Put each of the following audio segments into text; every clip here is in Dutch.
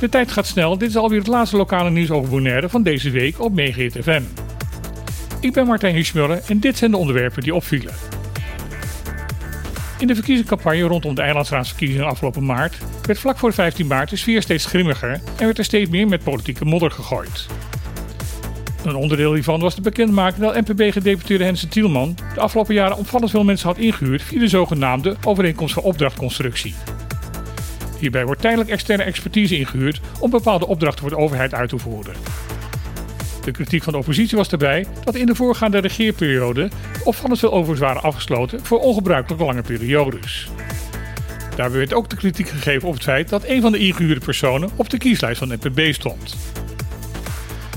De tijd gaat snel. Dit is alweer het laatste lokale nieuws over Bonaire van deze week op Megahit FM. Ik ben Martijn Hiesmuller en dit zijn de onderwerpen die opvielen. In de verkiezingscampagne rondom de eilandsraadsverkiezingen afgelopen maart werd vlak voor 15 maart de sfeer steeds grimmiger en werd er steeds meer met politieke modder gegooid. Een onderdeel hiervan was de bekendmaking dat NPB-gedeputeerde Hensen Tielman de afgelopen jaren opvallend veel mensen had ingehuurd via de zogenaamde overeenkomst van opdrachtconstructie. Hierbij wordt tijdelijk externe expertise ingehuurd om bepaalde opdrachten voor de overheid uit te voeren. De kritiek van de oppositie was daarbij dat in de voorgaande regeerperiode opvallend veel overigens waren afgesloten voor ongebruikelijk lange periodes. Daarbij werd ook de kritiek gegeven op het feit dat een van de ingehuurde personen op de kieslijst van NPB stond.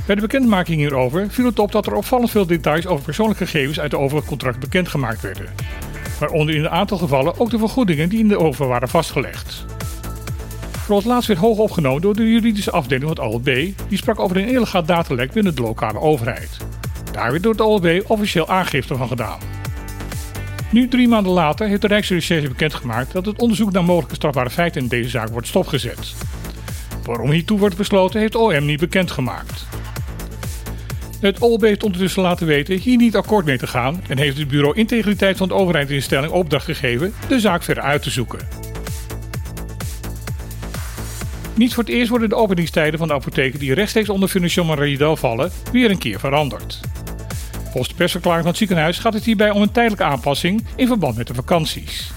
Bij de bekendmaking hierover viel het op dat er opvallend veel details over persoonlijke gegevens uit de overige contract bekendgemaakt werden. Waaronder in een aantal gevallen ook de vergoedingen die in de over waren vastgelegd. Vooral het laatst werd hoog opgenomen door de juridische afdeling van het OLB, die sprak over een illegaal datalek binnen de lokale overheid. Daar werd door het OLB officieel aangifte van gedaan. Nu, drie maanden later, heeft de Rijksrecherche bekendgemaakt dat het onderzoek naar mogelijke strafbare feiten in deze zaak wordt stopgezet. Waarom hiertoe wordt besloten, heeft OM niet bekendgemaakt. Het OLB heeft ondertussen laten weten hier niet akkoord mee te gaan en heeft het Bureau Integriteit van de overheidsinstelling opdracht gegeven de zaak verder uit te zoeken. Niet voor het eerst worden de openingstijden van de apotheken die rechtstreeks onder Financial Maridel vallen weer een keer veranderd. Volgens de persverklaring van het ziekenhuis gaat het hierbij om een tijdelijke aanpassing in verband met de vakanties.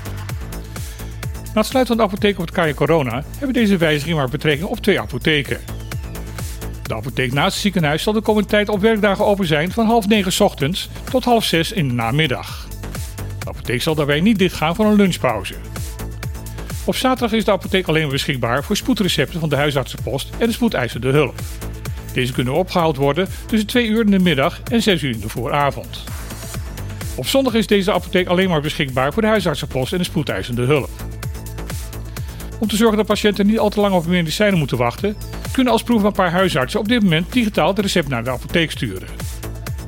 Na het sluiten van de apotheek op het KJ Corona hebben deze wijzigingen maar betrekking op twee apotheken. De apotheek naast het ziekenhuis zal de komende tijd op werkdagen open zijn van half negen ochtends tot half zes in de namiddag. De apotheek zal daarbij niet dichtgaan voor een lunchpauze. Op zaterdag is de apotheek alleen beschikbaar voor spoedrecepten van de huisartsenpost en de spoedeisende hulp. Deze kunnen opgehaald worden tussen 2 uur in de middag en 6 uur in de vooravond. Op zondag is deze apotheek alleen maar beschikbaar voor de huisartsenpost en de spoedeisende hulp. Om te zorgen dat patiënten niet al te lang op medicijnen moeten wachten, kunnen als proef een paar huisartsen op dit moment digitaal de recept naar de apotheek sturen.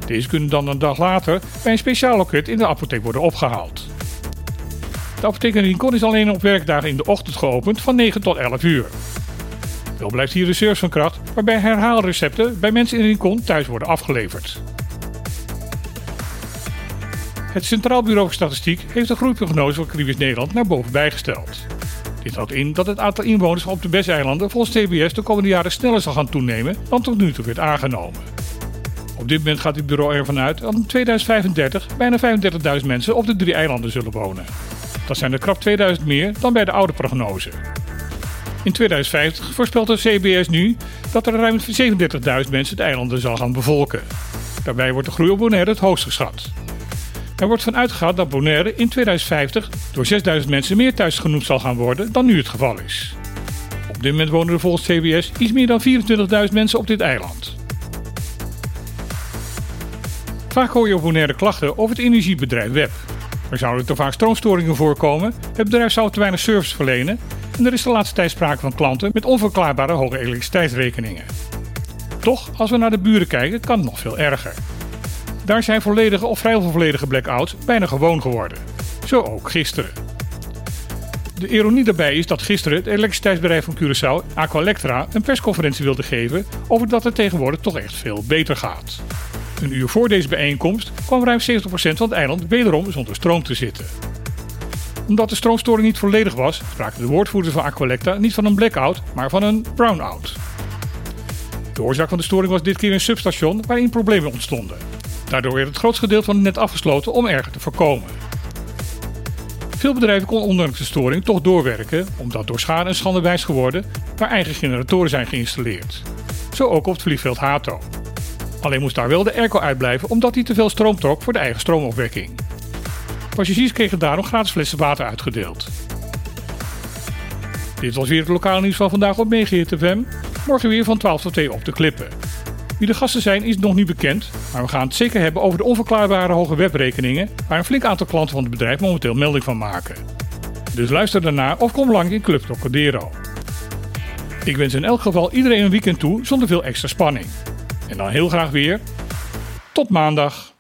Deze kunnen dan een dag later bij een speciaal loket in de apotheek worden opgehaald. De apotheek in is alleen op werkdagen in de ochtend geopend van 9 tot 11 uur. Wel blijft hier reserve van kracht waarbij herhaalrecepten bij mensen in Rincon thuis worden afgeleverd. Het Centraal Bureau voor Statistiek heeft de groeiprognose voor Caribisch Nederland naar boven bijgesteld. Dit houdt in dat het aantal inwoners op de Besseilanden volgens TBS de komende jaren sneller zal gaan toenemen dan tot nu toe werd aangenomen. Op dit moment gaat het bureau ervan uit dat in 2035 bijna 35.000 mensen op de drie eilanden zullen wonen. Dat zijn er krap 2000 meer dan bij de oude prognose. In 2050 voorspelt de CBS nu dat er ruim 37.000 mensen de eilanden zal gaan bevolken. Daarbij wordt de groei op Bonaire het hoogst geschat. Er wordt van uitgegaan dat Bonaire in 2050 door 6000 mensen meer thuis genoemd zal gaan worden dan nu het geval is. Op dit moment wonen er volgens CBS iets meer dan 24.000 mensen op dit eiland. Vaak hoor je op Bonaire klachten over het energiebedrijf Web. Er zouden te vaak stroomstoringen voorkomen, het bedrijf zou te weinig service verlenen en er is de laatste tijd sprake van klanten met onverklaarbare hoge elektriciteitsrekeningen. Toch, als we naar de buren kijken, kan het nog veel erger. Daar zijn volledige of vrijwel volledige blackouts bijna gewoon geworden. Zo ook gisteren. De ironie daarbij is dat gisteren het elektriciteitsbedrijf van Curaçao, Aqualectra, een persconferentie wilde geven over dat het tegenwoordig toch echt veel beter gaat. Een uur voor deze bijeenkomst kwam ruim 70% van het eiland wederom zonder stroom te zitten. Omdat de stroomstoring niet volledig was, spraken de woordvoerders van Aqualectra niet van een blackout, maar van een brownout. De oorzaak van de storing was dit keer een substation waarin problemen ontstonden. Daardoor werd het grootste gedeelte van het net afgesloten om erger te voorkomen. Veel bedrijven konden ondanks de storing toch doorwerken, omdat door schade en schande wijs geworden waar eigen generatoren zijn geïnstalleerd. Zo ook op het vliegveld Hato. Alleen moest daar wel de airco uitblijven omdat hij te veel stroom trok voor de eigen stroomopwekking. Passagiers kregen daarom gratis flessen water uitgedeeld. Dit was weer het lokale nieuws van vandaag op Megahit. Morgen weer van 12 tot 2 op de klippen. Wie de gasten zijn is nog niet bekend, maar we gaan het zeker hebben over de onverklaarbare hoge webrekeningen waar een flink aantal klanten van het bedrijf momenteel melding van maken. Dus luister daarna of kom lang in Club Trocadero. Ik wens in elk geval iedereen een weekend toe zonder veel extra spanning. En dan heel graag weer. Tot maandag.